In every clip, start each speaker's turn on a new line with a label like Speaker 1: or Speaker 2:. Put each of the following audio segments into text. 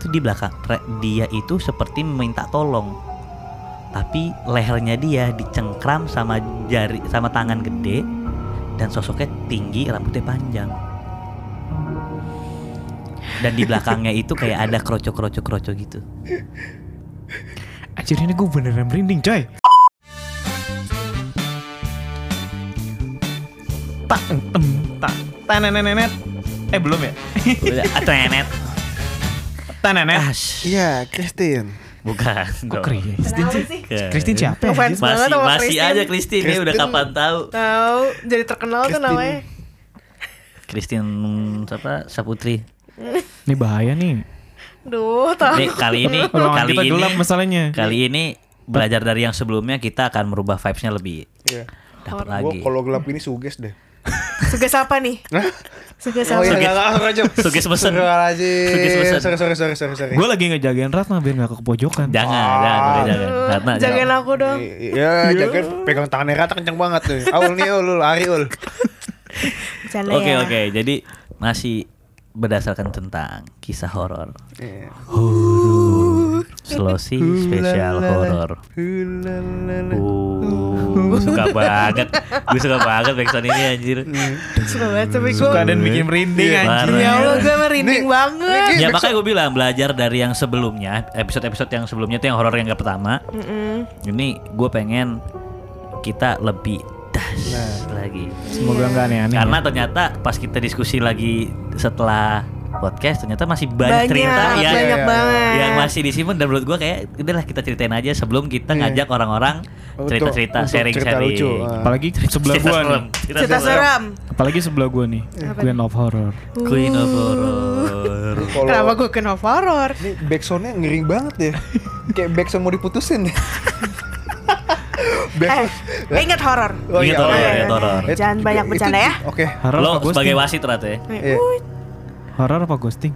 Speaker 1: itu di belakang. Dia itu seperti meminta tolong. Tapi lehernya dia dicengkram sama jari sama tangan gede dan sosoknya tinggi rambutnya panjang. Dan di belakangnya itu kayak ada kroco-kroco kroco gitu.
Speaker 2: Anjir ini gue beneran merinding coy. Tak em tak. Tanenenet Eh belum ya?
Speaker 1: Udah, atau nenet
Speaker 2: Tanenet
Speaker 1: Ash.
Speaker 3: Iya, Christine.
Speaker 1: bukan
Speaker 2: Kok. Christine sih? Christine siapa ya?
Speaker 4: Banget
Speaker 1: masih
Speaker 4: sama
Speaker 1: masih
Speaker 4: Christine.
Speaker 1: aja Christine, ya udah
Speaker 3: Christine.
Speaker 1: kapan tahu
Speaker 4: Tahu, jadi terkenal tuh
Speaker 3: Christine.
Speaker 4: namanya.
Speaker 1: Christine siapa Saputri
Speaker 2: Ini bahaya nih
Speaker 4: Duh, tahu.
Speaker 1: Nih, kali ini
Speaker 2: Ruangan
Speaker 1: kali
Speaker 2: kita
Speaker 1: ini
Speaker 2: gelap masalahnya
Speaker 1: kali ini belajar dari yang sebelumnya kita akan merubah vibesnya lebih
Speaker 3: Iya.
Speaker 1: dapat
Speaker 3: Gua
Speaker 1: lagi
Speaker 3: kalau gelap ini suges deh.
Speaker 4: Suges apa nih? Suges
Speaker 3: Oh
Speaker 4: apa?
Speaker 3: iya,
Speaker 1: Suges-
Speaker 3: enggak enggak aja.
Speaker 1: Suges mesen. Suges
Speaker 3: Sorry,
Speaker 1: mesen.
Speaker 3: sorry, sorry, sorry, sorry, sorry.
Speaker 2: Gue lagi ngejagain Ratna biar gak ke pojokan
Speaker 1: jangan
Speaker 3: Ah.
Speaker 1: jangan udah jangan karena
Speaker 4: Jagain aku dong.
Speaker 3: Iya, jaga pegang tangannya rata kenceng banget tuh. Aul nih, Ul, Ul, Ari, Ul.
Speaker 1: Oke
Speaker 4: ya.
Speaker 1: oke jadi masih berdasarkan tentang kisah horor
Speaker 3: Iya.
Speaker 1: Slosi spesial horor. Uh, suka banget. Gue suka banget backsound ini anjir.
Speaker 4: Suka banget tapi gue.
Speaker 2: Suka dan bikin merinding anjir.
Speaker 4: Ya Allah, gue merinding banget.
Speaker 1: ya makanya gue bilang belajar dari yang sebelumnya episode-episode yang sebelumnya itu yang horor yang gak pertama. Ini gue pengen kita lebih das lagi.
Speaker 2: Semoga gak aneh-aneh
Speaker 1: karena
Speaker 2: ya.
Speaker 1: ternyata pas kita diskusi lagi setelah podcast ternyata masih banyak,
Speaker 4: Banyak,
Speaker 1: cerita yang
Speaker 4: banyak
Speaker 3: Iya,
Speaker 4: banget.
Speaker 1: yang masih disimpan dan menurut gue kayak udahlah kita ceritain aja sebelum kita
Speaker 3: Iya.
Speaker 1: ngajak orang-orang cerita-cerita sharing-sharing.
Speaker 2: Apalagi sebelah gua nih
Speaker 1: serem.
Speaker 4: Cerita seram.
Speaker 2: Apalagi sebelah gua nih Queen of Horror
Speaker 1: Queen of Horror
Speaker 3: Kalau
Speaker 4: Kenapa gue kena horror?
Speaker 3: Ini backsoundnya ngeri banget ya. Kayak backsound mau diputusin ya.
Speaker 4: Eh, eh, ingat horor.
Speaker 3: Oh,
Speaker 1: Ingat
Speaker 3: iya,
Speaker 1: horor,
Speaker 3: oh, iya,
Speaker 1: ingat
Speaker 3: iya.
Speaker 1: horor.
Speaker 3: Eh,
Speaker 4: Jangan banyak bercanda ya.
Speaker 3: Oke.
Speaker 2: Horror
Speaker 1: Lo
Speaker 2: apa
Speaker 1: sebagai wasit rata ya
Speaker 3: Iya.
Speaker 2: Horror apa ghosting?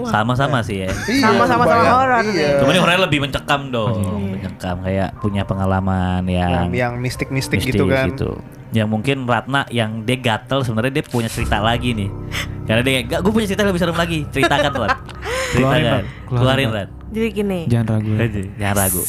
Speaker 1: sama-sama sih ya.
Speaker 3: Iya,
Speaker 4: Sama-sama sama horor
Speaker 3: Iya.
Speaker 1: Cuma ini horornya lebih mencekam dong mencekam. Kayak punya pengalaman
Speaker 3: yang
Speaker 1: yang
Speaker 3: yang mistik-mistik gitu kan.
Speaker 1: yang mungkin Ratna yang dia gatel sebenarnya dia punya cerita lagi nih. Karena dia gak gue punya cerita lebih serem lagi. Ceritakan Rat?
Speaker 2: Keluarin,
Speaker 1: ceritakan keluarin
Speaker 2: Keluarin,
Speaker 1: Rat.
Speaker 4: Jadi gini.
Speaker 2: Jangan ragu ya.
Speaker 1: jangan ragu.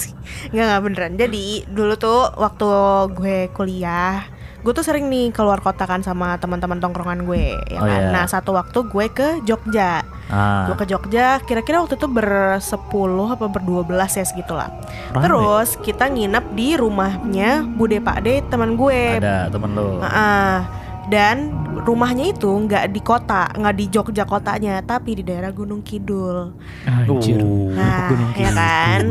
Speaker 4: Enggak enggak beneran. Jadi dulu tuh waktu gue kuliah, gue tuh sering nih keluar kota kan sama teman-teman tongkrongan gue, ya
Speaker 1: Oh,
Speaker 4: kan.
Speaker 1: iya.
Speaker 4: Nah satu waktu gue ke Jogja,
Speaker 1: ah
Speaker 4: gue ke Jogja. Kira-kira waktu itu bersepuluh apa berdua belas ya segitulah.
Speaker 1: Rame.
Speaker 4: Terus kita nginep di rumahnya Bude Pak De teman gue.
Speaker 1: ada temen lo
Speaker 4: Heeh. Dan rumahnya itu nggak di kota, nggak di Jogja kotanya, tapi di daerah Gunung Kidul.
Speaker 2: Anjir
Speaker 1: Uh.
Speaker 4: Nah,
Speaker 2: Gunung
Speaker 4: ya
Speaker 2: Kidul.
Speaker 4: kan.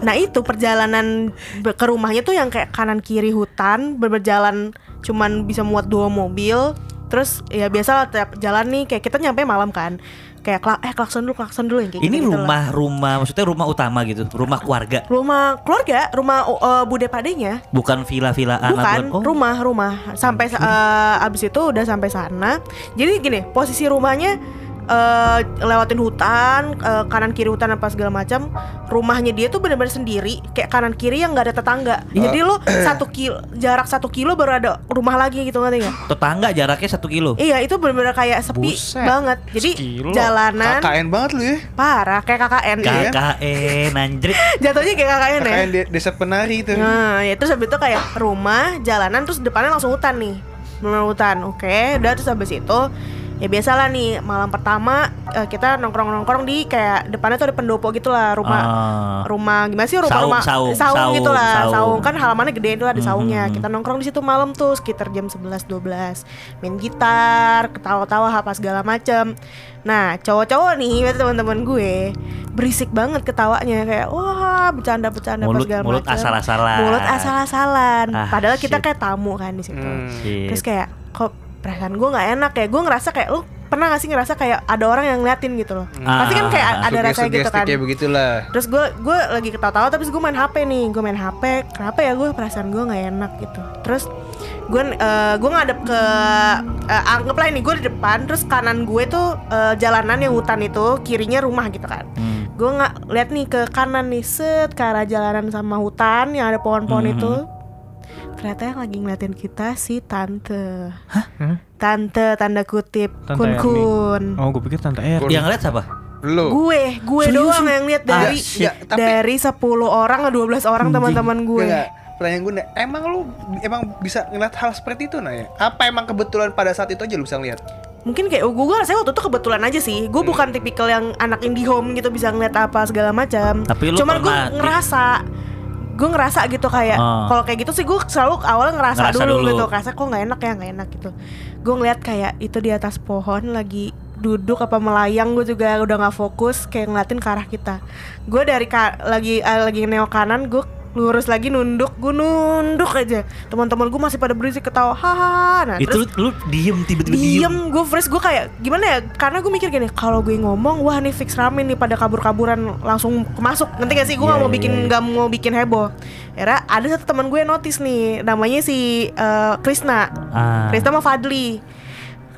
Speaker 4: Nah itu perjalanan ke rumahnya tuh yang kayak kanan kiri hutan, ber- berjalan cuman bisa muat dua mobil. Terus ya biasa lah tiap jalan nih kayak kita nyampe malam kan. Kayak klak eh klakson dulu, klakson dulu yang kayak
Speaker 1: ini
Speaker 4: lah.
Speaker 1: rumah rumah maksudnya rumah utama gitu rumah keluarga
Speaker 4: rumah keluarga, rumah uh, Bude Padenya.
Speaker 1: bukan villa-villaan
Speaker 4: Bukan,
Speaker 1: atau- oh,
Speaker 4: rumah, rumah. Sampai sa- eh, abis itu udah sampai sana. Jadi gini, posisi rumahnya eh, lewatin hutan, eh, kanan kiri hutan apa segala macam. Rumahnya dia tuh benar-benar sendiri, kayak kanan kiri yang nggak ada tetangga. Jadi lo satu kilo, jarak satu kilo baru ada rumah lagi gitu nggak?
Speaker 1: tetangga jaraknya satu kilo
Speaker 4: Iya itu benar-benar kayak sepi
Speaker 2: Buset,
Speaker 4: banget. Jadi
Speaker 2: sekilo.
Speaker 4: jalanan
Speaker 3: KKN banget lu ya.
Speaker 4: parah kayak KKN. ya.
Speaker 1: KKN anjrit
Speaker 4: Jatuhnya kayak KKN ya.
Speaker 3: KKN de- desa penari itu.
Speaker 4: Nah, ya terus habis itu kayak rumah, jalanan, terus depannya langsung hutan nih. Bener hutan, oke. Udah terus habis itu ya biasalah nih malam pertama eh, kita nongkrong-nongkrong di kayak depannya tuh ada pendopo gitu lah rumah
Speaker 1: Ah.
Speaker 4: rumah gimana sih rumah
Speaker 1: Saung,
Speaker 4: rumah
Speaker 1: saung, saung,
Speaker 4: gitu lah
Speaker 1: saung.
Speaker 4: saung. kan halamannya gede itu ada saungnya
Speaker 1: Mhm.
Speaker 4: kita nongkrong di situ malam tuh sekitar jam 11 12 main gitar ketawa-tawa apa segala macem nah cowok-cowok nih teman-teman gue berisik banget ketawanya kayak wah bercanda-bercanda apa
Speaker 1: mulut
Speaker 4: segala
Speaker 1: mulut asal-asalan
Speaker 4: mulut asal-asalan
Speaker 1: Ah,
Speaker 4: padahal kita
Speaker 1: shit.
Speaker 4: kayak tamu kan di situ
Speaker 3: Hmm.
Speaker 1: Shit.
Speaker 4: terus kayak kok perasaan gue nggak enak ya. Gue ngerasa kayak lu pernah gak sih ngerasa kayak ada orang yang ngeliatin gitu loh?
Speaker 1: Ah,
Speaker 4: pasti kan kayak
Speaker 1: ah,
Speaker 4: ada rasanya gitu kan.
Speaker 3: Kayak begitulah.
Speaker 4: terus gue gue lagi ketawa-tawa tapi gue main hp nih. Gue main hp kenapa ya gue perasaan gue nggak enak gitu. Terus gue eh, gue ngadep ke eh, anggaplah ini gue di depan. Terus kanan gue tuh eh, jalanan yang hutan itu kirinya rumah gitu kan.
Speaker 1: Hmm.
Speaker 4: gue nggak lihat nih ke kanan nih set ke arah jalanan sama hutan yang ada pohon-pohon
Speaker 1: Mhm.
Speaker 4: itu ternyata yang lagi ngeliatin kita si tante
Speaker 2: Hah?
Speaker 4: tante tanda kutip
Speaker 2: Tante
Speaker 4: kun
Speaker 2: Erni.
Speaker 4: kun
Speaker 2: Oh gue pikir Tante R
Speaker 1: yang lihat siapa
Speaker 3: Lu.
Speaker 4: Gue, gue
Speaker 1: Serius
Speaker 4: doang yang lihat
Speaker 1: Ah,
Speaker 4: dari
Speaker 1: shit.
Speaker 3: Enggak, tapi
Speaker 4: dari 10 orang atau 12 orang teman-teman gue.
Speaker 3: Enggak, pertanyaan gue emang lu emang bisa ngeliat hal seperti itu nah ya? Apa emang kebetulan pada saat itu aja lu bisa ngeliat?
Speaker 4: Mungkin kayak gue rasanya waktu itu kebetulan aja sih. Gue bukan tipikal yang anak indie home gitu bisa ngeliat apa segala macam.
Speaker 1: Tapi lu
Speaker 4: Cuman gue ngerasa gue ngerasa gitu kayak
Speaker 1: Oh.
Speaker 4: kalau kayak gitu sih gue selalu awalnya ngerasa,
Speaker 1: Ngerasa
Speaker 4: dulu,
Speaker 1: dulu.
Speaker 4: gitu ngerasa kok nggak enak ya nggak enak gitu gue ngeliat kayak itu di atas pohon lagi duduk apa melayang gue juga udah nggak fokus kayak ngeliatin ke arah kita gue dari ka- lagi eh, lagi nengok kanan gue lurus lagi nunduk gue nunduk aja. Teman-teman gue masih pada berisik ketawa hahaha. Nah
Speaker 1: itu
Speaker 4: terus
Speaker 1: lu, lu diem tiba-tiba diem.
Speaker 4: diem gue fresh gue kayak gimana ya karena gue mikir gini kalau gue ngomong wah nih fix rame nih pada kabur-kaburan langsung masuk. Nanti gak sih? Gue nggak mau
Speaker 1: iya,
Speaker 4: bikin
Speaker 1: iya.
Speaker 4: nggak mau bikin heboh. Era ada satu teman gue yang notice nih namanya si eh, Krisna.
Speaker 1: Ah.
Speaker 4: Krisna sama Fadli.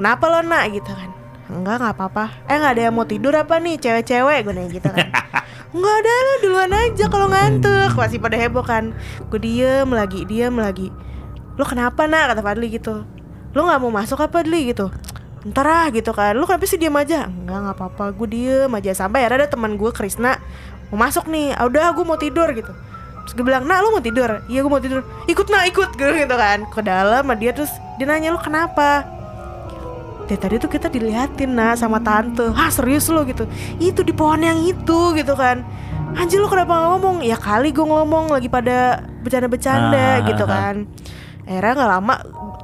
Speaker 4: Kenapa lo nak? Gitu kan. Enggak nggak apa-apa. Eh nggak ada yang mau tidur apa nih? Cewek-cewek? Gue nanya gitu kan nggak ada lo duluan aja kalau ngantuk. Masih pada heboh kan. Gue diem lagi diem lagi. Lo kenapa nak? Kata Fadli gitu. Lo nggak mau masuk apa Fadli? Gitu. Ntar ah gitu kan. Lo kenapa sih diem aja? Enggak nggak apa-apa. Gue diem aja. Sampai ada teman gue Krisna mau masuk nih. "Ah, udah gue mau tidur gitu. Terus gue bilang nak lo mau tidur? Iya gue mau tidur. Ikut nak ikut. Gitu kan. Ke dalam dia terus dia nanya lo kenapa dari tadi tuh kita diliatin nah sama tante. Hah serius lo? gitu. Itu di pohon yang itu gitu kan. Anjir lo kenapa gak ngomong? Ya kali gue ngomong lagi pada bercanda-bercanda
Speaker 1: Ah,
Speaker 4: gitu
Speaker 1: ah, ah.
Speaker 4: kan. Akhirnya gak lama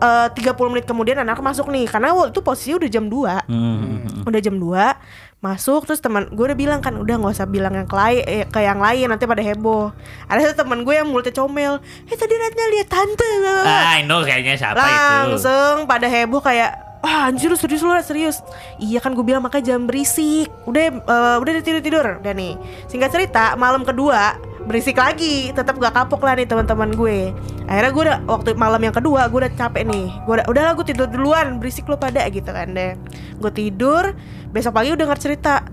Speaker 4: eh, 30 menit kemudian anak masuk nih. Karena waktu itu posisinya udah jam 2
Speaker 1: Hmm.
Speaker 4: Udah jam 2 Masuk terus teman gue udah bilang kan Udah gak usah bilang yang ke, lai- eh, ke yang lain Nanti pada heboh. Ada satu teman gue yang mulutnya comel. Eh tadi Ratna lihat tante.
Speaker 1: Ah, I know kayaknya siapa itu.
Speaker 4: langsung pada heboh kayak Wah anjir serius lu serius. Iya kan gue bilang makanya jangan berisik. Udah eh, udah tidur-tidur Udah nih. Singkat cerita malam kedua Berisik lagi. Tetap gak kapok lah nih teman-teman gue. Akhirnya gue udah Waktu malam yang kedua Gue udah capek nih. Gue udah Udah lah gue tidur duluan. Berisik lu pada gitu kan deh. Gue tidur Besok pagi udah denger cerita.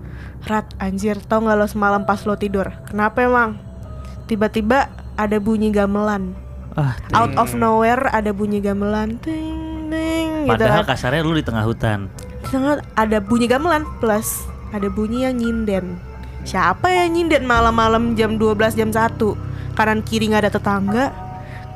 Speaker 4: Rat anjir tau gak lo semalam pas lo tidur? Kenapa emang? Tiba-tiba ada bunyi gamelan.
Speaker 1: Ah,
Speaker 4: out of nowhere ada bunyi gamelan. Ting ting gitu
Speaker 1: padahal
Speaker 4: kan.
Speaker 1: kasarnya lu di tengah hutan.
Speaker 4: Sangat ada bunyi gamelan plus ada bunyi yang nyinden. Siapa yang nyinden malam-malam jam 12 jam 1 Kanan kiri nggak ada tetangga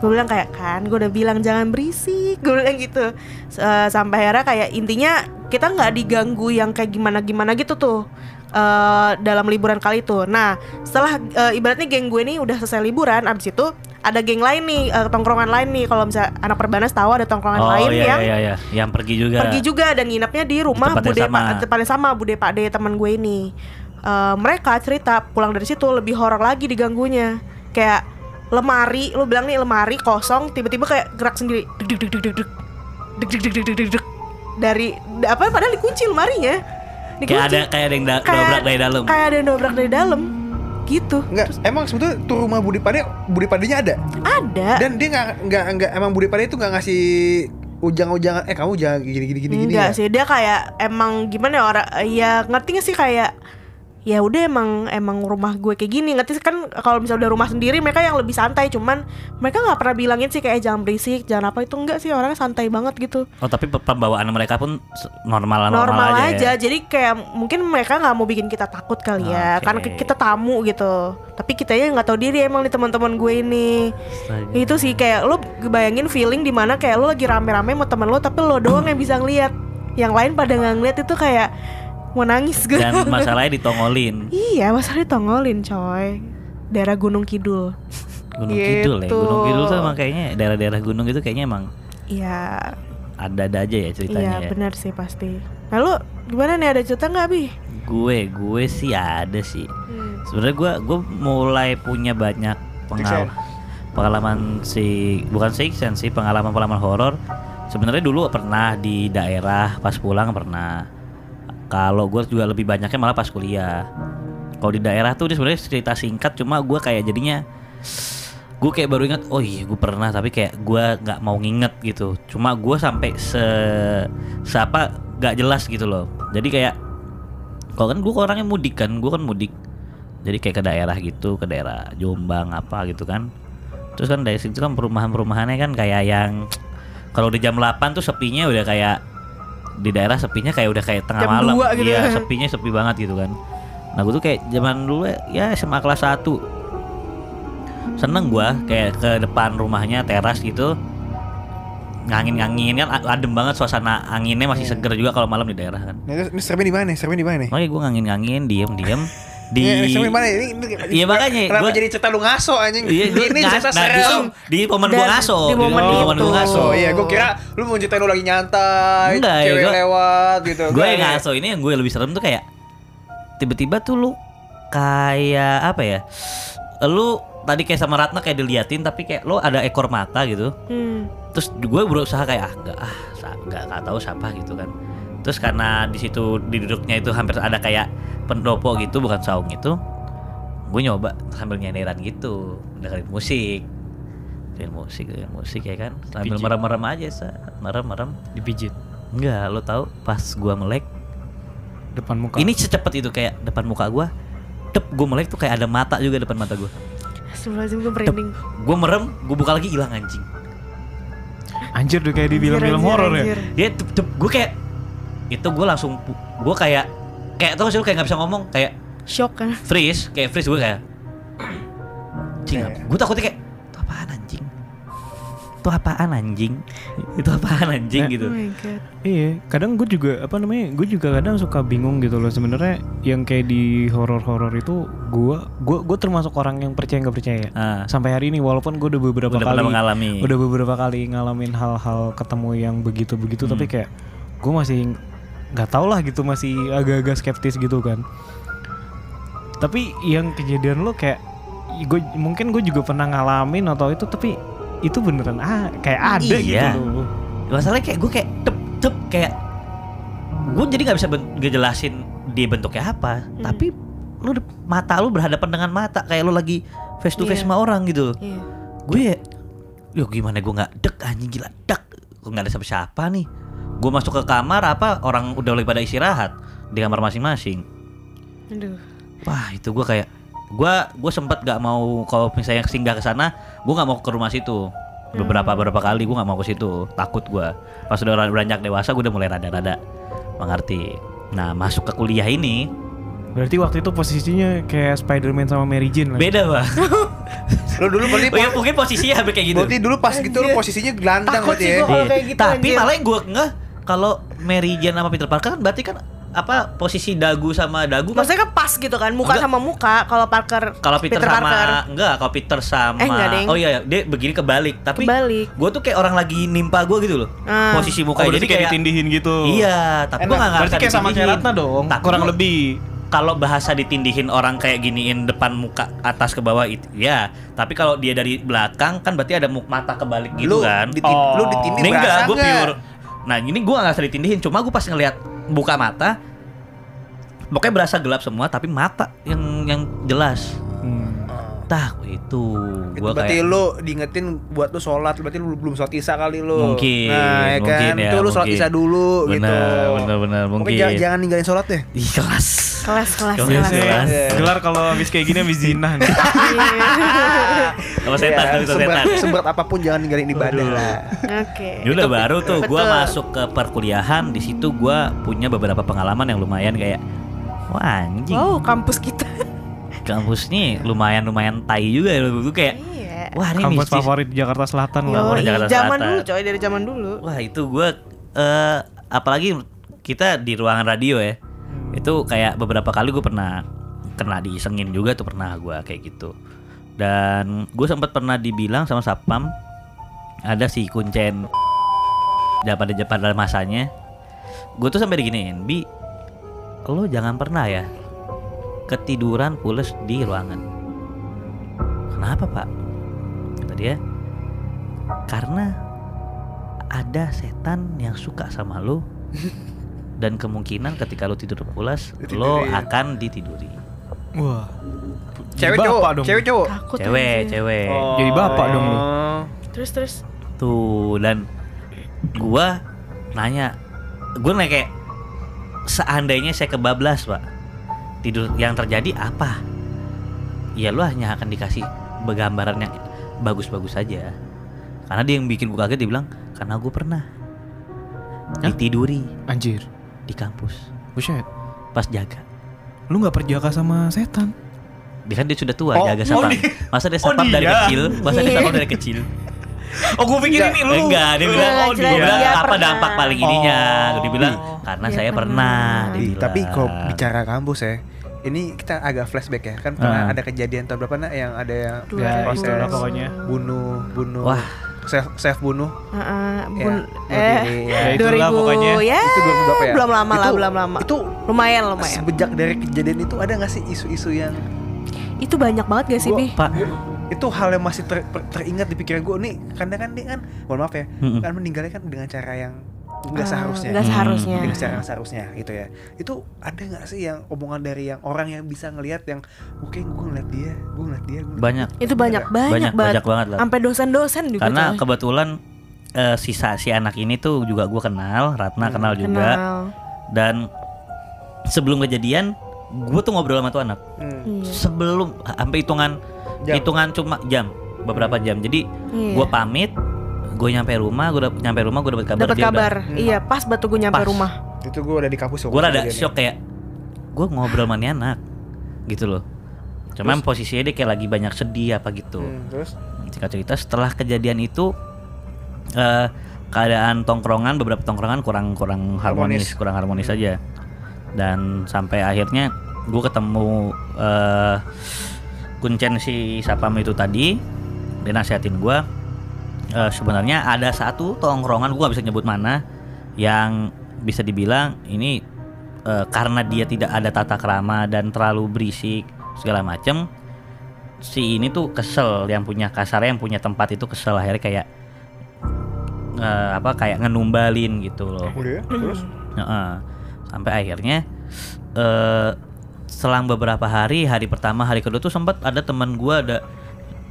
Speaker 4: Gue bilang kayak kan gue udah bilang jangan berisik Gue bilang gitu S- eh, Sampai akhirnya kayak intinya kita nggak diganggu yang kayak gimana-gimana gitu tuh eh, Dalam liburan kali itu Nah setelah eh, ibaratnya geng gue nih udah selesai liburan Abis itu ada geng lain nih eh, tongkrongan lain nih kalau misalnya anak perbanas tahu ada tongkrongan
Speaker 1: Oh
Speaker 4: lain
Speaker 1: iya
Speaker 4: yang
Speaker 1: iya iya, yang pergi juga.
Speaker 4: pergi juga dan nginepnya di rumah
Speaker 1: Tempat yang
Speaker 4: bude
Speaker 1: sama.
Speaker 4: Pak tempatnya sama bude Pak De teman gue ini. Eh, mereka cerita pulang dari situ lebih horor lagi diganggunya. Kayak lemari, lu bilang nih lemari kosong tiba-tiba kayak gerak sendiri. Deg deg deg deg deg. Deg deg deg deg deg deg deg. Dari apa padahal dikunci lemarinya.
Speaker 1: Kayak ada kayak ada yang da- dobrak dari dalam.
Speaker 4: Kayak ada yang dobrak dari dalam. Gitu.
Speaker 3: Enggak, emang sebetulnya tuh rumah Budi Pade, Budi Padenya ada.
Speaker 4: Ada.
Speaker 3: Dan dia nggak nggak nggak emang Budi Pade itu nggak ngasih ujang-ujangan eh kamu jangan gini gini gini gini
Speaker 4: Enggak
Speaker 3: ya.
Speaker 4: sih, dia kayak emang gimana ya orang ya ngerti gak sih kayak ya udah emang emang rumah gue kayak gini. Ngerti kan kalau misalnya udah rumah sendiri mereka yang lebih santai. Cuman mereka nggak pernah bilangin sih kayak jangan berisik jangan apa. Itu enggak sih orangnya santai banget gitu.
Speaker 1: Oh tapi pe- pembawaan mereka pun normal normal,
Speaker 4: normal,
Speaker 1: aja.
Speaker 4: aja,
Speaker 1: ya?
Speaker 4: jadi kayak mungkin mereka nggak mau bikin kita takut kali ya.
Speaker 1: Oke.
Speaker 4: karena ki- kita tamu gitu. Tapi kitanya nggak tahu diri emang nih teman-teman gue ini.
Speaker 1: Astaga.
Speaker 4: itu sih kayak lo bayangin feeling di mana kayak lo lagi rame-rame sama temen lo tapi lo doang yang bisa ngeliat. Yang lain pada nggak ngeliat. Itu kayak mau nangis gue
Speaker 1: Dan masalahnya ditongolin.
Speaker 4: iya masalahnya tongolin coy daerah Gunung Kidul
Speaker 1: Gunung Kidul ya.
Speaker 4: Gitu.
Speaker 1: Gunung Kidul tuh emang kayaknya daerah-daerah gunung itu kayaknya emang
Speaker 4: iya
Speaker 1: ada-ada aja ya
Speaker 4: iya
Speaker 1: ceritanya ya.
Speaker 4: benar sih pasti nah gimana nih ada cerita nggak bi
Speaker 1: Gue, gue sih ada sih.
Speaker 4: Hmm.
Speaker 1: Sebenarnya gue gue mulai punya banyak pengalaman pengalaman si bukan six sense sih pengalaman pengalaman horor. Sebenarnya dulu pernah di daerah pas pulang pernah. Kalau gue juga lebih banyaknya malah pas kuliah. Kalau di daerah tuh dia sebenarnya cerita singkat cuma gue kayak jadinya gue kayak baru ingat oh iya gue pernah tapi kayak gue nggak mau nginget gitu. Cuma gue sampai se siapa nggak jelas gitu loh. Jadi kayak kalau kan gue orangnya mudik kan gue kan mudik. Jadi kayak ke daerah gitu ke daerah Jombang apa gitu kan. Terus kan dari situ kan perumahan-perumahannya kan kayak yang kalau di jam 8 tuh sepinya udah kayak di daerah sepinya kayak udah kayak tengah
Speaker 4: Jam
Speaker 1: malam.
Speaker 4: gitu
Speaker 1: iya
Speaker 4: ya.
Speaker 1: sepinya sepi banget gitu kan. Nah gue tuh kayak zaman dulu ya, SMA kelas 1 Seneng gua kayak ke depan rumahnya teras gitu. Ngangin-ngangin kan adem banget suasana anginnya masih seger juga kalau malam di daerah kan.
Speaker 3: Nah, ini, seremnya di mana? Seremnya di mana?
Speaker 1: Makanya gue ngangin-ngangin, diem-diem Di
Speaker 3: seremnya di mana? Ini, ini,
Speaker 1: Iya, makanya,
Speaker 3: Kenapa
Speaker 1: gua-
Speaker 3: jadi cerita lu ngaso anjing?
Speaker 1: Iya, gua
Speaker 3: ini cerita
Speaker 1: nah,
Speaker 3: serem.
Speaker 1: di momen gua ngaso
Speaker 4: di momen
Speaker 1: di momen gua ngaso
Speaker 3: Oh iya, gue kira lu mau ceritain lu lagi nyantai,
Speaker 1: Enggak, ya,
Speaker 3: cewek
Speaker 1: gua-
Speaker 3: lewat gitu.
Speaker 1: gue
Speaker 3: Enggak,
Speaker 1: yang
Speaker 3: ya.
Speaker 1: ngaso ini yang gue lebih serem tuh kayak tiba-tiba tuh lu kayak apa ya lu tadi kayak sama Ratna kayak diliatin tapi kayak lu ada ekor mata gitu
Speaker 4: Hmm.
Speaker 1: terus gue berusaha kayak ah enggak ah nggak tahu siapa gitu kan terus karena di situ di duduknya itu hampir ada kayak pendopo gitu bukan saung itu gue nyoba sambil nyanyiran gitu dengerin musik. Dengerin musik dengerin musik ya kan? Sambil merem-merem aja sa. Merem-merem
Speaker 2: Dipijit
Speaker 1: enggak lo tahu pas gua melek.
Speaker 2: Depan muka.
Speaker 1: ini secepat itu kayak depan muka gua Dep, gue melek tuh kayak ada mata juga depan mata gua.
Speaker 4: Astagfirullahaladzim gue merinding.
Speaker 1: Gue merem, gue buka lagi hilang anjing.
Speaker 2: Anjir udah kayak di film-film horor ya.
Speaker 1: Dia tep, tep, gue kayak Itu gue langsung Gue kayak Kayak tau gak sih lu kayak gak bisa ngomong Kayak
Speaker 4: Shock kan.
Speaker 1: freeze Kayak freeze gue kayak Anjing
Speaker 3: Iya.
Speaker 1: Gue takutnya kayak Itu apaan anjing Itu apaan anjing Itu apaan anjing
Speaker 2: Nah,
Speaker 1: gitu
Speaker 4: Oh my god.
Speaker 2: Iya, kadang gue juga apa namanya? Gue juga kadang suka bingung gitu loh sebenarnya yang kayak di horor-horor itu gue gue gue termasuk orang yang percaya nggak percaya.
Speaker 1: Ah.
Speaker 2: Sampai hari ini walaupun gue udah beberapa
Speaker 1: Udah
Speaker 2: kali
Speaker 1: mengalami.
Speaker 2: udah beberapa kali ngalamin hal-hal ketemu yang begitu-begitu tapi
Speaker 1: Hmm.
Speaker 2: kayak gue masih nggak tau lah gitu masih agak-agak skeptis gitu kan. Tapi yang kejadian lo kayak gue mungkin gue juga pernah ngalamin atau itu tapi itu beneran ah kayak ada
Speaker 1: Iya.
Speaker 2: gitu loh.
Speaker 1: Masalahnya kayak gue kayak Tep tep kayak Gue jadi gak bisa ngejelasin Dia bentuknya apa
Speaker 4: Hmm.
Speaker 1: Tapi Lu mata lu berhadapan dengan mata Kayak lu lagi face to face
Speaker 4: Iya.
Speaker 1: sama orang gitu
Speaker 4: Iya.
Speaker 1: gue ya Yo gimana gue nggak dek anjing gila dek gue nggak ada siapa-siapa nih gue masuk ke kamar apa orang udah lagi pada istirahat di kamar masing-masing
Speaker 4: Aduh.
Speaker 1: wah itu gue kayak gue gue sempet gak mau kalau misalnya singgah ke sana gue nggak mau ke rumah situ beberapa beberapa kali gue nggak mau ke situ takut gue pas udah ber- beranjak dewasa gue udah mulai rada-rada mengerti nah masuk ke kuliah ini
Speaker 2: Berarti waktu itu posisinya kayak Spider-Man sama Mary Jane lah.
Speaker 1: beda bang
Speaker 3: Lu dulu berarti
Speaker 1: oh, ya, mungkin posisinya hampir kayak gitu
Speaker 3: berarti dulu pas gitu lu posisinya gelandang berarti
Speaker 4: sih
Speaker 3: ya.
Speaker 4: gua. Kalau
Speaker 1: Iya.
Speaker 4: kayak gitu,
Speaker 1: Tapi
Speaker 4: anjir.
Speaker 1: malah yang gue ngeh kalau Mary Jane sama Peter Parker kan berarti kan apa posisi dagu sama dagu kan
Speaker 4: Maksudnya kan pas gitu kan, muka
Speaker 1: Enggak.
Speaker 4: sama muka. Kalau Parker,
Speaker 1: kalau Peter, sama
Speaker 4: Parker
Speaker 1: enggak kalau Peter sama
Speaker 4: Eh, enggak, Deng.
Speaker 1: oh iya iya, dia begini kebalik tapi
Speaker 4: kebalik.
Speaker 1: gue tuh kayak orang lagi nimpa gue gitu loh
Speaker 4: Ah.
Speaker 1: posisi
Speaker 2: Oh,
Speaker 1: mukanya
Speaker 2: berarti
Speaker 1: jadi
Speaker 2: kayak
Speaker 1: kayak
Speaker 2: ditindihin gitu.
Speaker 1: iya tapi gue
Speaker 3: Enak.
Speaker 1: nggak ngerasa
Speaker 2: Berarti kayak sama kayak. Ratna dong,
Speaker 1: Tapi
Speaker 2: kurang
Speaker 1: gua-
Speaker 2: lebih.
Speaker 1: kalau bahasa ditindihin orang kayak giniin depan muka atas ke bawah itu ya tapi kalau dia dari belakang kan berarti ada mata kebalik gitu
Speaker 3: Lu
Speaker 1: kan
Speaker 3: ditin-
Speaker 2: Oh.
Speaker 3: lu ditindih
Speaker 1: enggak, gue pure. Nah ini gue gak ngerasa ditindihin, cuma gue pas ngeliat buka mata, pokoknya berasa gelap semua, tapi mata yang yang jelas.
Speaker 2: Hmm.
Speaker 1: Tah itu
Speaker 3: Itu
Speaker 1: gue
Speaker 3: berarti
Speaker 1: kayak
Speaker 3: lu diingetin buat lu sholat berarti lu belum sholat isya kali lu
Speaker 1: Mungkin,
Speaker 3: nah ya
Speaker 1: mungkin
Speaker 3: kan
Speaker 1: ya,
Speaker 3: itu lu sholat isya dulu gitu
Speaker 1: bener bener bener
Speaker 3: Pokoknya
Speaker 1: mungkin.
Speaker 3: jangan, jangan ninggalin sholat deh
Speaker 1: Ih, kelas.
Speaker 4: Kelas, kelas,
Speaker 1: Kelas.
Speaker 4: kelas.
Speaker 1: Kelas.
Speaker 3: Iya.
Speaker 2: Gelar kalau habis kayak gini habis zina.
Speaker 1: Sama setan, itu
Speaker 3: seberat,
Speaker 1: setan.
Speaker 3: seberat apa pun jangan ninggalin ibadah lah
Speaker 4: Oke.
Speaker 1: Ya udah baru tuh gue masuk ke perkuliahan di situ gue punya beberapa pengalaman yang lumayan kayak wah anjing
Speaker 4: Wow, kampus kita.
Speaker 1: Kampus nih lumayan lumayan tai juga ya gue kayak
Speaker 4: Iya.
Speaker 1: wah ini
Speaker 2: Kampus
Speaker 1: mistis
Speaker 2: favorit di Jakarta Selatan lah.
Speaker 1: Favorit
Speaker 4: Yoi,
Speaker 1: Jakarta
Speaker 4: zaman
Speaker 1: Selatan.
Speaker 4: dulu coy, dari zaman dulu.
Speaker 1: Wah itu gue eh apalagi kita di ruangan radio ya itu kayak beberapa kali gue pernah kena diisengin juga tuh pernah gue kayak gitu dan gue sempat pernah dibilang sama sapam ada si kuncen ya pada pada masanya gue tuh sampai diginiin bi lo jangan pernah ya ketiduran pules di ruangan kenapa pak kata dia karena ada setan yang suka sama lo dan kemungkinan ketika lo tidur pulas lo
Speaker 3: Ditidurin.
Speaker 1: akan ditiduri
Speaker 2: Wah.
Speaker 3: cewek
Speaker 2: Bapak
Speaker 3: cowok
Speaker 2: dong.
Speaker 3: cewek cowok
Speaker 4: Takut
Speaker 1: cewek
Speaker 4: anjir.
Speaker 1: cewek
Speaker 2: Jadi bapak dong lu.
Speaker 3: Oh.
Speaker 4: Terus terus.
Speaker 1: tuh dan gua nanya gua nanya kayak seandainya saya kebablas pak tidur yang terjadi apa ya lu hanya akan dikasih begambaran yang bagus-bagus saja karena dia yang bikin gua kaget dia bilang karena gue pernah
Speaker 2: Hah?
Speaker 1: ditiduri
Speaker 2: Anjir.
Speaker 1: di kampus
Speaker 2: Buset.
Speaker 1: pas jaga
Speaker 2: lu nggak perjaka sama setan.
Speaker 1: Dia kan dia sudah tua,
Speaker 3: Oh,
Speaker 1: dia agak
Speaker 2: oh dia-
Speaker 1: Masa dia
Speaker 2: oh
Speaker 1: sapam dari
Speaker 2: dia.
Speaker 1: kecil? Masa dia
Speaker 4: Iya.
Speaker 1: sapam dari kecil?
Speaker 2: Oh, gue pikir ini lu.
Speaker 1: Enggak, dia bilang,
Speaker 4: Enggak,
Speaker 1: oh
Speaker 4: jelas
Speaker 1: dia bilang
Speaker 4: dia
Speaker 1: apa
Speaker 4: pernah.
Speaker 1: dampak paling ininya?
Speaker 3: Oh.
Speaker 1: Dia bilang
Speaker 3: Oh.
Speaker 1: karena
Speaker 4: Dia
Speaker 1: saya
Speaker 4: pernah.
Speaker 1: pernah. dia bilang.
Speaker 3: tapi kalau bicara kampus ya, ini kita agak flashback ya. Kan pernah
Speaker 1: Ah.
Speaker 3: ada kejadian tahun berapa nak yang ada yang
Speaker 2: Ya,
Speaker 3: proses
Speaker 2: itulah pokoknya.
Speaker 3: bunuh bunuh
Speaker 1: Wah.
Speaker 3: self self bunuh.
Speaker 4: Heeh,
Speaker 3: Ya,
Speaker 4: bun,
Speaker 3: bunuh
Speaker 4: eh
Speaker 3: ya.
Speaker 2: Ya, itulah
Speaker 4: 2000
Speaker 2: pokoknya.
Speaker 4: ya
Speaker 3: Itu 2000 berapa ya?
Speaker 4: belum lama lah
Speaker 3: Itu-
Speaker 4: belum lama
Speaker 3: Itu
Speaker 4: lumayan lumayan
Speaker 3: sejak dari kejadian itu ada nggak sih isu-isu yang
Speaker 4: itu banyak banget gak sih bi
Speaker 1: Pak,
Speaker 3: itu hal yang masih ter- ter- teringat di pikiran gue nih karena kan dia kan mohon maaf ya
Speaker 1: Mm-mm.
Speaker 3: kan meninggalnya kan dengan cara yang nggak
Speaker 4: Ah,
Speaker 3: seharusnya
Speaker 4: nggak seharusnya
Speaker 3: dengan cara yang seharusnya gitu ya itu ada nggak sih yang omongan dari yang orang yang bisa ngelihat yang oke gue ngeliat dia gue ngeliat dia gua
Speaker 1: banyak.
Speaker 3: dia."
Speaker 4: itu banyak banyak,
Speaker 1: Banyak,
Speaker 4: banget
Speaker 1: banyak banget lah.
Speaker 4: sampai dosen-dosen juga
Speaker 1: Karena
Speaker 4: coy.
Speaker 1: kebetulan eh, sisa si anak ini tuh juga gua kenal, Ratna
Speaker 3: Hmm,
Speaker 1: kenal juga.
Speaker 4: kenal
Speaker 1: Dan sebelum kejadian, gue tuh ngobrol sama tuh anak.
Speaker 3: Hmm.
Speaker 4: iya.
Speaker 1: Sebelum sampai hitungan
Speaker 3: Jam.
Speaker 1: hitungan cuma jam, beberapa jam. Jadi
Speaker 4: Iya.
Speaker 1: gue pamit, gue nyampe rumah, gue dapet nyampe rumah gue dapet kabar
Speaker 4: dapat kabar.
Speaker 3: Hmm.
Speaker 4: iya pas batu gue nyampe
Speaker 1: Pas.
Speaker 4: rumah.
Speaker 3: Itu gue udah di kampus
Speaker 1: gue rada
Speaker 3: kejadiannya.
Speaker 1: shock kayak gue ngobrol sama anak gitu loh. Cuman posisinya dia kayak lagi banyak sedih apa gitu.
Speaker 3: Hmm, terus?
Speaker 1: Singkat cerita setelah kejadian itu eh keadaan tongkrongan beberapa tongkrongan kurang kurang harmonis,
Speaker 3: Harmonis.
Speaker 1: kurang harmonis aja. Dan sampai akhirnya gue ketemu eh kuncen si sapam itu tadi dia nasihatin gue eh, sebenarnya ada satu tongkrongan gue gak bisa nyebut mana yang bisa dibilang ini eh, karena dia tidak ada tata krama dan terlalu berisik segala macem si ini tuh kesel yang punya kasarnya yang punya tempat itu kesel akhirnya kayak eh, apa kayak ngenumbalin gitu loh.
Speaker 3: Udah ya terus?
Speaker 1: Heeh. sampai akhirnya eh selang beberapa hari hari pertama hari kedua tuh sempat ada teman gua ada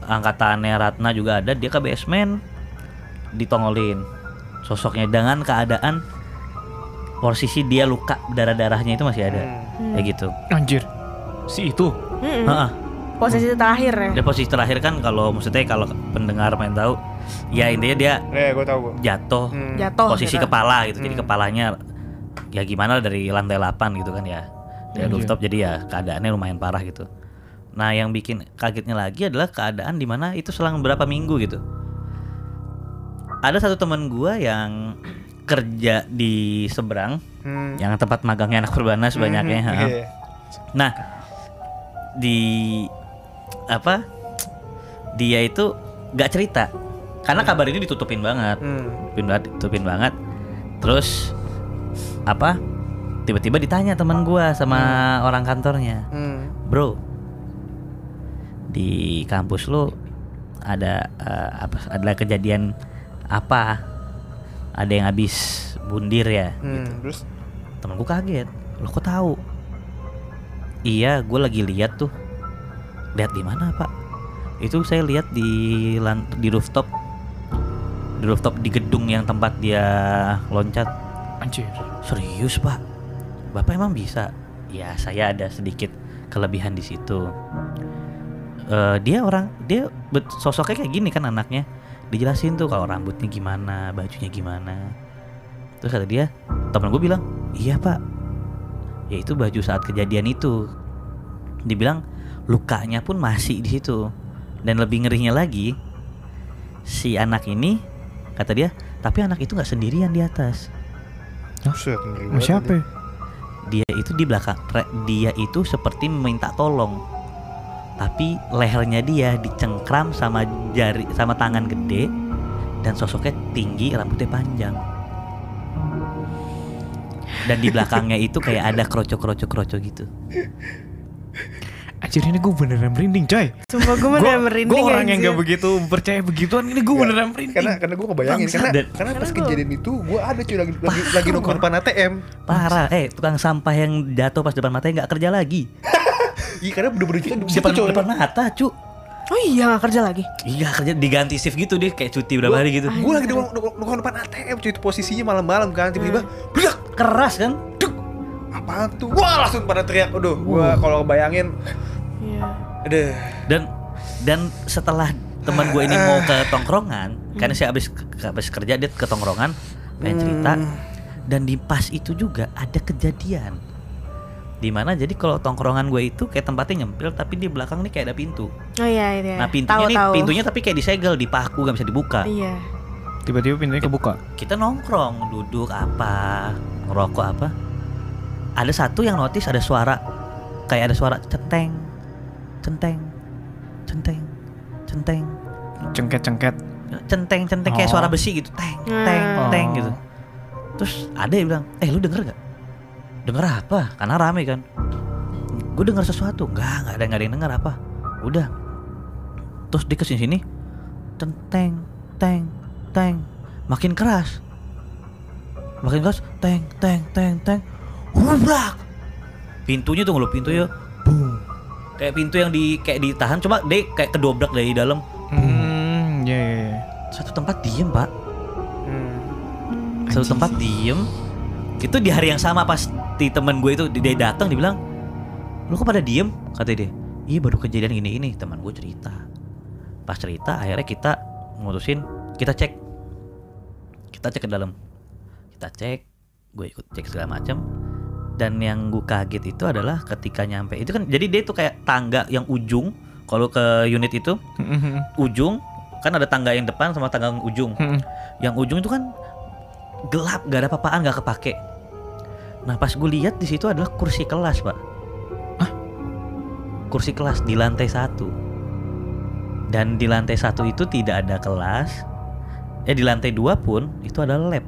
Speaker 1: angkatannya Ratna juga ada dia ke basement ditongolin sosoknya dengan keadaan posisi dia luka darah darahnya itu masih ada
Speaker 3: Hmm.
Speaker 1: kayak gitu
Speaker 2: Anjir. Si itu.
Speaker 1: Heeh.
Speaker 4: posisi terakhir ya
Speaker 1: dia posisi terakhir kan kalau maksudnya kalau pendengar main tahu ya intinya dia
Speaker 3: Eh, tahu
Speaker 1: jatuh
Speaker 3: Hmm.
Speaker 4: jatuh
Speaker 1: posisi
Speaker 4: gitu.
Speaker 1: kepala gitu jadi
Speaker 3: Hmm.
Speaker 1: kepalanya ya gimana dari lantai 8 gitu kan ya dari
Speaker 2: Anjir.
Speaker 1: rooftop jadi ya keadaannya lumayan parah gitu nah yang bikin kagetnya lagi adalah keadaan di mana itu selang beberapa minggu gitu ada satu teman gua yang kerja di seberang
Speaker 3: Hmm.
Speaker 1: yang tempat magangnya anak perbana sebanyaknya
Speaker 3: Hmm,
Speaker 1: ha.
Speaker 3: iya.
Speaker 1: Nah, di apa? Dia itu nggak cerita karena kabar ini ditutupin banget,
Speaker 3: Hmm.
Speaker 1: ditutupin banget, ditutupin banget. Terus apa? Tiba-tiba ditanya teman gua sama orang kantornya,
Speaker 3: Hmm.
Speaker 1: bro, di kampus lu ada eh, apa? Ada kejadian apa? Ada yang habis bundir ya?
Speaker 3: Hmm. Terus?
Speaker 1: Temen gue kaget. Lo kok tahu? Iya gue lagi lihat tuh. Lihat di mana pak? Itu saya lihat di di rooftop. Di rooftop di gedung yang tempat dia loncat.
Speaker 2: Anjir.
Speaker 1: serius pak? Bapak emang bisa? Ya saya ada sedikit kelebihan di situ Eh, dia orang dia sosoknya kayak gini kan anaknya. Dijelasin tuh kalau rambutnya gimana bajunya gimana. Terus kata dia temen gue bilang iya pak. Ya itu baju saat kejadian itu. Dibilang lukanya pun masih di situ. Dan lebih ngerinya lagi si anak ini kata dia tapi anak itu nggak sendirian di atas.
Speaker 3: Banget
Speaker 2: siapa? ya?
Speaker 1: dia itu di belakang dia itu seperti meminta tolong tapi lehernya dia dicengkram sama jari sama tangan gede dan sosoknya tinggi rambutnya panjang. Dan di belakangnya itu kayak ada kroco-kroco-kroco gitu.
Speaker 2: Anjir ini gue beneran merinding coy.
Speaker 4: sumpah gue beneran merinding
Speaker 2: Gue orang yang gak begitu percaya begituan ini gue beneran merinding.
Speaker 3: Karena karena gue kebayangin karena
Speaker 1: Dan-
Speaker 3: karena pas
Speaker 4: gua-
Speaker 3: kejadian itu gue ada cuy lagi lagi, lagi nongkrong depan ATM.
Speaker 1: parah. Eh tukang sampah yang jatuh pas depan matanya nggak kerja lagi
Speaker 3: Iya karena bener-bener kita di situ
Speaker 1: depan
Speaker 3: coy.
Speaker 1: depan mata cu.
Speaker 4: Oh iya gak kerja lagi?
Speaker 1: Iya kerja diganti shift gitu dia kayak cuti berapa hari gitu.
Speaker 3: Gue lagi nongkrong depan ATM cuy itu posisinya malam-malam kan tiba-tiba berak
Speaker 1: keras kan?
Speaker 3: Apaan tuh? Wah langsung pada teriak. Aduh gue kalau kebayangin
Speaker 4: iya.
Speaker 3: Aduh.
Speaker 1: Dan dan setelah teman gue ini mau ke tongkrongan karena saya habis habis kerja dia ke tongkrongan pengen cerita. Dan di pas itu juga ada kejadian di mana jadi kalau tongkrongan gue itu kayak tempatnya nyempil tapi di belakang nih kayak ada pintu
Speaker 4: Oh iya iya.
Speaker 1: nah pintunya
Speaker 4: Tahu,
Speaker 1: nih
Speaker 4: tahu.
Speaker 1: pintunya tapi kayak disegel dipaku gak bisa dibuka
Speaker 4: Iya.
Speaker 2: Tiba-tiba pintunya kebuka.
Speaker 1: kita nongkrong duduk apa ngerokok apa ada satu yang notice ada suara kayak ada suara centeng centeng centeng centeng
Speaker 2: Cengket-cengket.
Speaker 1: centeng centeng kayak
Speaker 2: Oh.
Speaker 1: suara besi gitu teng teng teng
Speaker 2: Oh.
Speaker 1: gitu terus ada yang bilang eh lu denger gak denger apa? Karena rame kan? Gue denger sesuatu. Nggak nggak ada nggak ada yang denger. Apa? Udah. Terus dia ke sini sini teng teng teng makin keras. Makin keras teng teng teng teng hubrak pintunya tuh ngeluh pintunya boom. Kayak pintu yang di kayak ditahan cuma dia kayak kedobrak dari dalam.
Speaker 2: Hmm, ya ya ya.
Speaker 1: satu tempat diem pak.
Speaker 3: Hmm.
Speaker 1: satu tempat diem itu di hari yang sama pas di temen gue itu dia datang dibilang lu kok pada diem? Kata dia iya baru kejadian gini ini teman gue cerita. Pas cerita akhirnya kita ngurusin kita cek. Kita cek ke dalam. Kita cek gue ikut cek segala macam dan yang gue kaget itu adalah ketika nyampe itu kan jadi dia tuh kayak tangga yang ujung kalau ke unit itu ujung kan ada tangga yang depan sama tangga yang ujung. Yang ujung itu kan gelap gak ada apa-apaan gak kepake nah pas gue lihat di situ adalah kursi kelas pak. Ah kursi kelas di lantai satu. Dan di lantai satu itu tidak ada kelas. Eh di lantai dua pun itu ada lab.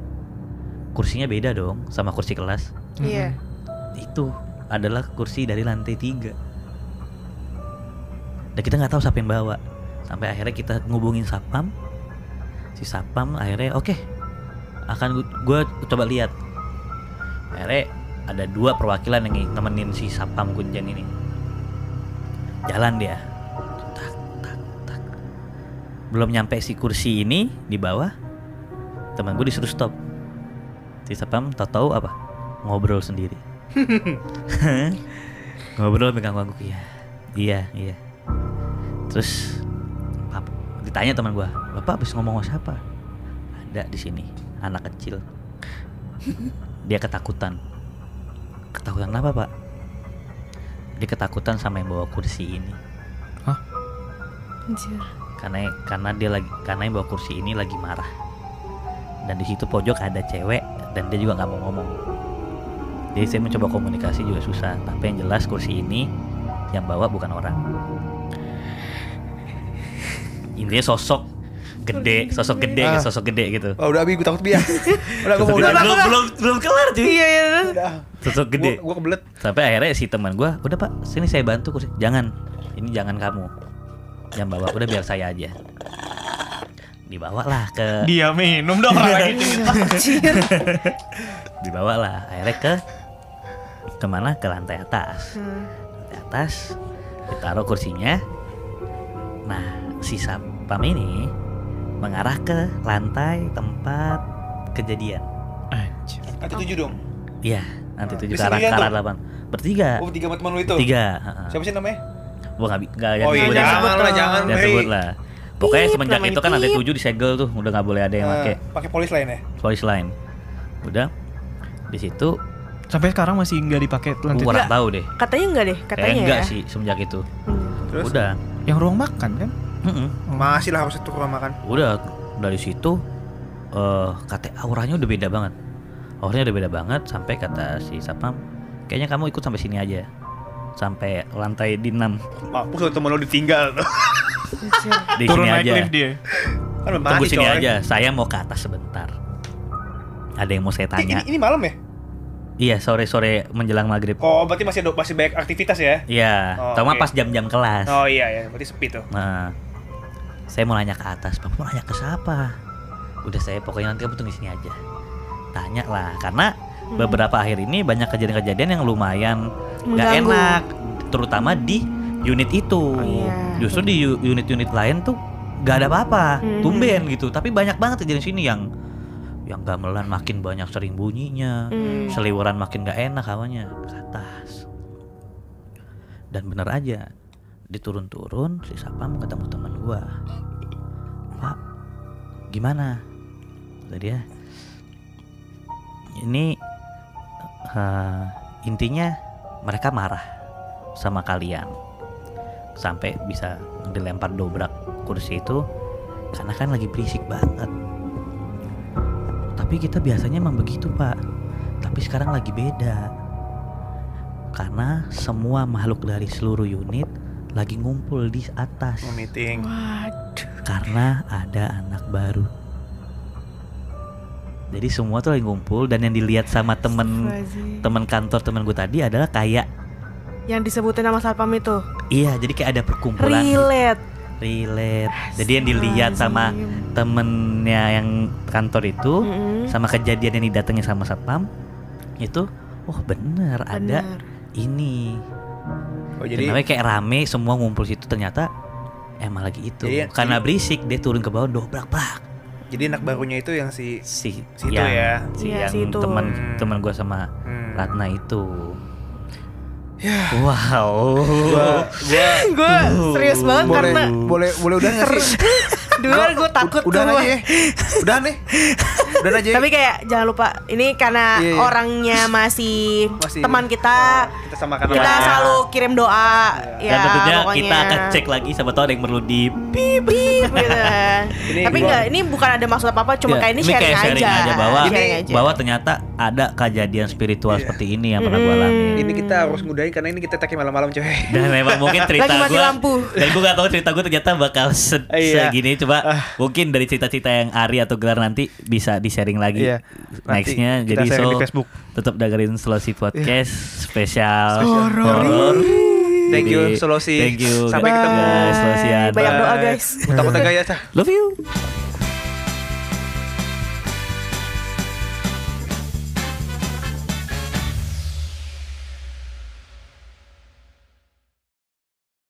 Speaker 1: Kursinya beda dong sama kursi kelas.
Speaker 4: Iya.
Speaker 1: itu adalah kursi dari lantai tiga. Dan kita nggak tahu siapa yang bawa. Sampai akhirnya kita ngubungin sapam. Si sapam akhirnya oke akan gue coba lihat akhirnya ada dua perwakilan yang nemenin si sapam kunjen ini. Jalan dia. Tak tak tak. Belum nyampe si kursi ini di bawah teman gue disuruh stop. Si sapam tau tahu apa? Ngobrol sendiri. Ngobrol pegang bangku iya. Iya iya. Terus pap- ditanya teman gua bapak habis ngomong sama siapa? Ada di sini anak kecil dia ketakutan. Ketakutan apa pak? Dia ketakutan sama yang bawa kursi ini.
Speaker 4: Anjir.
Speaker 1: karena karena dia lagi karena yang bawa kursi ini lagi marah. Dan di situ pojok ada cewek dan dia juga nggak mau ngomong. Jadi saya mencoba komunikasi juga susah. Tapi yang jelas kursi ini yang bawa bukan orang. Intinya sosok gede sosok gede
Speaker 3: Ah.
Speaker 1: sosok gede gitu
Speaker 3: Oh, udah abi gue takut biar. udah gue mau udah.
Speaker 1: belum belum belum kelar cuy
Speaker 4: Iya iya.
Speaker 3: Udah.
Speaker 1: sosok gede
Speaker 3: Gue kebelet.
Speaker 1: sampai akhirnya si teman gua udah pak sini saya bantu kursi jangan ini jangan kamu yang bawa udah biar saya aja dibawa lah ke
Speaker 2: Dia minum dong lagi.
Speaker 1: dibawa lah akhirnya ke ke mana ke lantai atas
Speaker 4: Hmm.
Speaker 1: lantai atas ditaruh kursinya nah si sapam ini mengarah ke lantai tempat kejadian
Speaker 2: Anjir.
Speaker 3: Nanti tujuh dong.
Speaker 1: iya nanti tujuh
Speaker 3: Di
Speaker 1: ke arah ke arah delapan bertiga
Speaker 3: Oh, tiga sama teman lu itu.
Speaker 1: tiga heeh.
Speaker 3: Siapa sih namanya?
Speaker 1: gua nggak nggak
Speaker 3: Oh iya,
Speaker 1: sebut
Speaker 4: jangan
Speaker 3: jangan
Speaker 4: sebut
Speaker 3: lah, jangan.
Speaker 1: jangan sebut lah pokoknya
Speaker 4: Pip,
Speaker 1: semenjak itu kan lantai tujuh disegel tuh udah nggak boleh ada yang
Speaker 3: Eh,
Speaker 1: pakai
Speaker 3: pakai polis lain ya.
Speaker 1: polis line udah di situ
Speaker 2: Sampai sekarang masih nggak dipakai lantai
Speaker 1: kurang tahu deh
Speaker 4: Katanya enggak deh,
Speaker 1: kayak
Speaker 4: katanya
Speaker 1: enggak
Speaker 4: ya.
Speaker 1: sih semenjak itu
Speaker 4: Hmm.
Speaker 3: Terus?
Speaker 1: udah
Speaker 2: Yang ruang makan kan?
Speaker 1: Mm-mm.
Speaker 3: Masih lah harus itu rumah makan.
Speaker 1: udah dari situ eh kata auranya udah beda banget auranya udah beda banget sampai kata si sapam kayaknya kamu ikut sampai sini aja sampai lantai di enam
Speaker 3: Mampus kalau temen lu ditinggal tuh.
Speaker 1: Di
Speaker 2: Turun
Speaker 1: sini
Speaker 2: naik
Speaker 1: aja
Speaker 2: lift dia.
Speaker 3: Kan
Speaker 1: tunggu
Speaker 3: mati
Speaker 1: sini
Speaker 3: coy.
Speaker 1: aja saya mau ke atas sebentar ada yang mau saya tanya
Speaker 3: ini, ini malam ya?
Speaker 1: iya sore sore menjelang maghrib
Speaker 3: Oh, berarti masih ada, masih banyak aktivitas ya?
Speaker 1: iya
Speaker 3: Oh,
Speaker 1: terutama
Speaker 3: oke.
Speaker 1: pas jam-jam kelas
Speaker 3: Oh iya ya, berarti sepi tuh.
Speaker 1: Nah, saya mau nanya ke atas, Bapak mau nanya ke siapa? Udah saya pokoknya nanti kamu tunggu di sini aja. Tanya lah, karena
Speaker 4: Hmm.
Speaker 1: beberapa akhir ini banyak kejadian-kejadian yang lumayan nggak enak, terutama di unit itu.
Speaker 4: Oh, iya.
Speaker 1: Justru di unit-unit lain tuh nggak ada apa-apa,
Speaker 4: Hmm.
Speaker 1: tumben gitu. Tapi banyak banget kejadian sini yang yang gamelan makin banyak sering bunyinya,
Speaker 4: Hmm.
Speaker 1: seliweran makin nggak enak hawanya ke atas. Dan bener aja, diturun-turun si Sapam ketemu teman gua. Pak, gimana? Kata dia. Ini eh, intinya mereka marah sama kalian sampai bisa dilempar dobrak kursi itu karena kan lagi berisik banget tapi kita biasanya emang begitu pak tapi sekarang lagi beda karena semua makhluk dari seluruh unit lagi ngumpul di atas
Speaker 3: meeting.
Speaker 4: Waduh.
Speaker 1: karena ada anak baru jadi semua tuh lagi ngumpul dan yang dilihat sama temen temen kantor temen gue tadi adalah kayak
Speaker 4: Yang disebutin nama satpam itu
Speaker 1: iya jadi kayak ada perkumpulan
Speaker 4: relate.
Speaker 1: relate jadi yang dilihat sama temennya yang kantor itu
Speaker 4: Mm-mm.
Speaker 1: sama kejadian yang didatangi sama satpam itu oh bener ada
Speaker 4: Bener.
Speaker 1: ini
Speaker 3: Oh
Speaker 1: jadi
Speaker 3: jadi
Speaker 1: kayak rame semua ngumpul situ ternyata emang lagi itu
Speaker 3: Jadi-
Speaker 1: karena berisik dia turun ke bawah dobrak plak
Speaker 3: jadi anak barunya itu yang si
Speaker 1: si
Speaker 3: Situ
Speaker 1: yang,
Speaker 3: ya.
Speaker 1: si yang
Speaker 4: si itu.
Speaker 1: teman
Speaker 3: Hmm.
Speaker 1: teman gue sama
Speaker 3: hmm,
Speaker 1: Ratna itu
Speaker 3: Ya.
Speaker 1: wow
Speaker 3: gua gua
Speaker 4: Gue serius banget
Speaker 3: boleh
Speaker 4: karena
Speaker 3: boleh boleh udah nggak sih?
Speaker 4: dulu gue takut
Speaker 3: Udah
Speaker 4: tuh.
Speaker 3: aja ya. Udah nih. Udah aja.
Speaker 4: Tapi kayak jangan lupa ini karena
Speaker 3: Iya, iya.
Speaker 4: orangnya masih,
Speaker 3: Masih-
Speaker 4: teman kita.
Speaker 3: kita samakan
Speaker 4: kita
Speaker 3: nama.
Speaker 4: selalu kirim doa ya
Speaker 1: dan tentunya
Speaker 4: pokoknya.
Speaker 1: kita akan cek lagi siapa tahu ada yang perlu di
Speaker 4: bip, gitu. Tapi
Speaker 3: gua-
Speaker 4: enggak, ini bukan ada maksud apa-apa, cuma
Speaker 1: Ya,
Speaker 4: kayak ini sharing,
Speaker 1: kayak sharing
Speaker 4: aja.
Speaker 1: bahwa
Speaker 4: Sharing aja.
Speaker 1: bahwa ternyata ada kejadian spiritual
Speaker 3: Iya.
Speaker 1: seperti ini yang pernah gue alami
Speaker 3: Ini kita harus ngudahin karena ini kita take malam-malam coy.
Speaker 1: dan memang mungkin cerita gue
Speaker 4: lampu.
Speaker 1: dan gue gak tahu cerita gue ternyata bakal se
Speaker 3: Iya.
Speaker 1: segini coba mungkin dari cerita-cerita yang Ari atau Gelar nanti bisa di sharing lagi
Speaker 3: Iya.
Speaker 1: Nextnya jadi so
Speaker 3: di Facebook. Iya.
Speaker 1: tetap dengerin Slosi Podcast spesial
Speaker 3: Spesial
Speaker 1: horor
Speaker 3: Thank you, Slosi.
Speaker 1: thank you
Speaker 3: Sampai ketemu.
Speaker 1: guys
Speaker 4: Banyak doa
Speaker 3: Bye.
Speaker 4: guys.
Speaker 3: Takutnya gaya cah.
Speaker 1: love you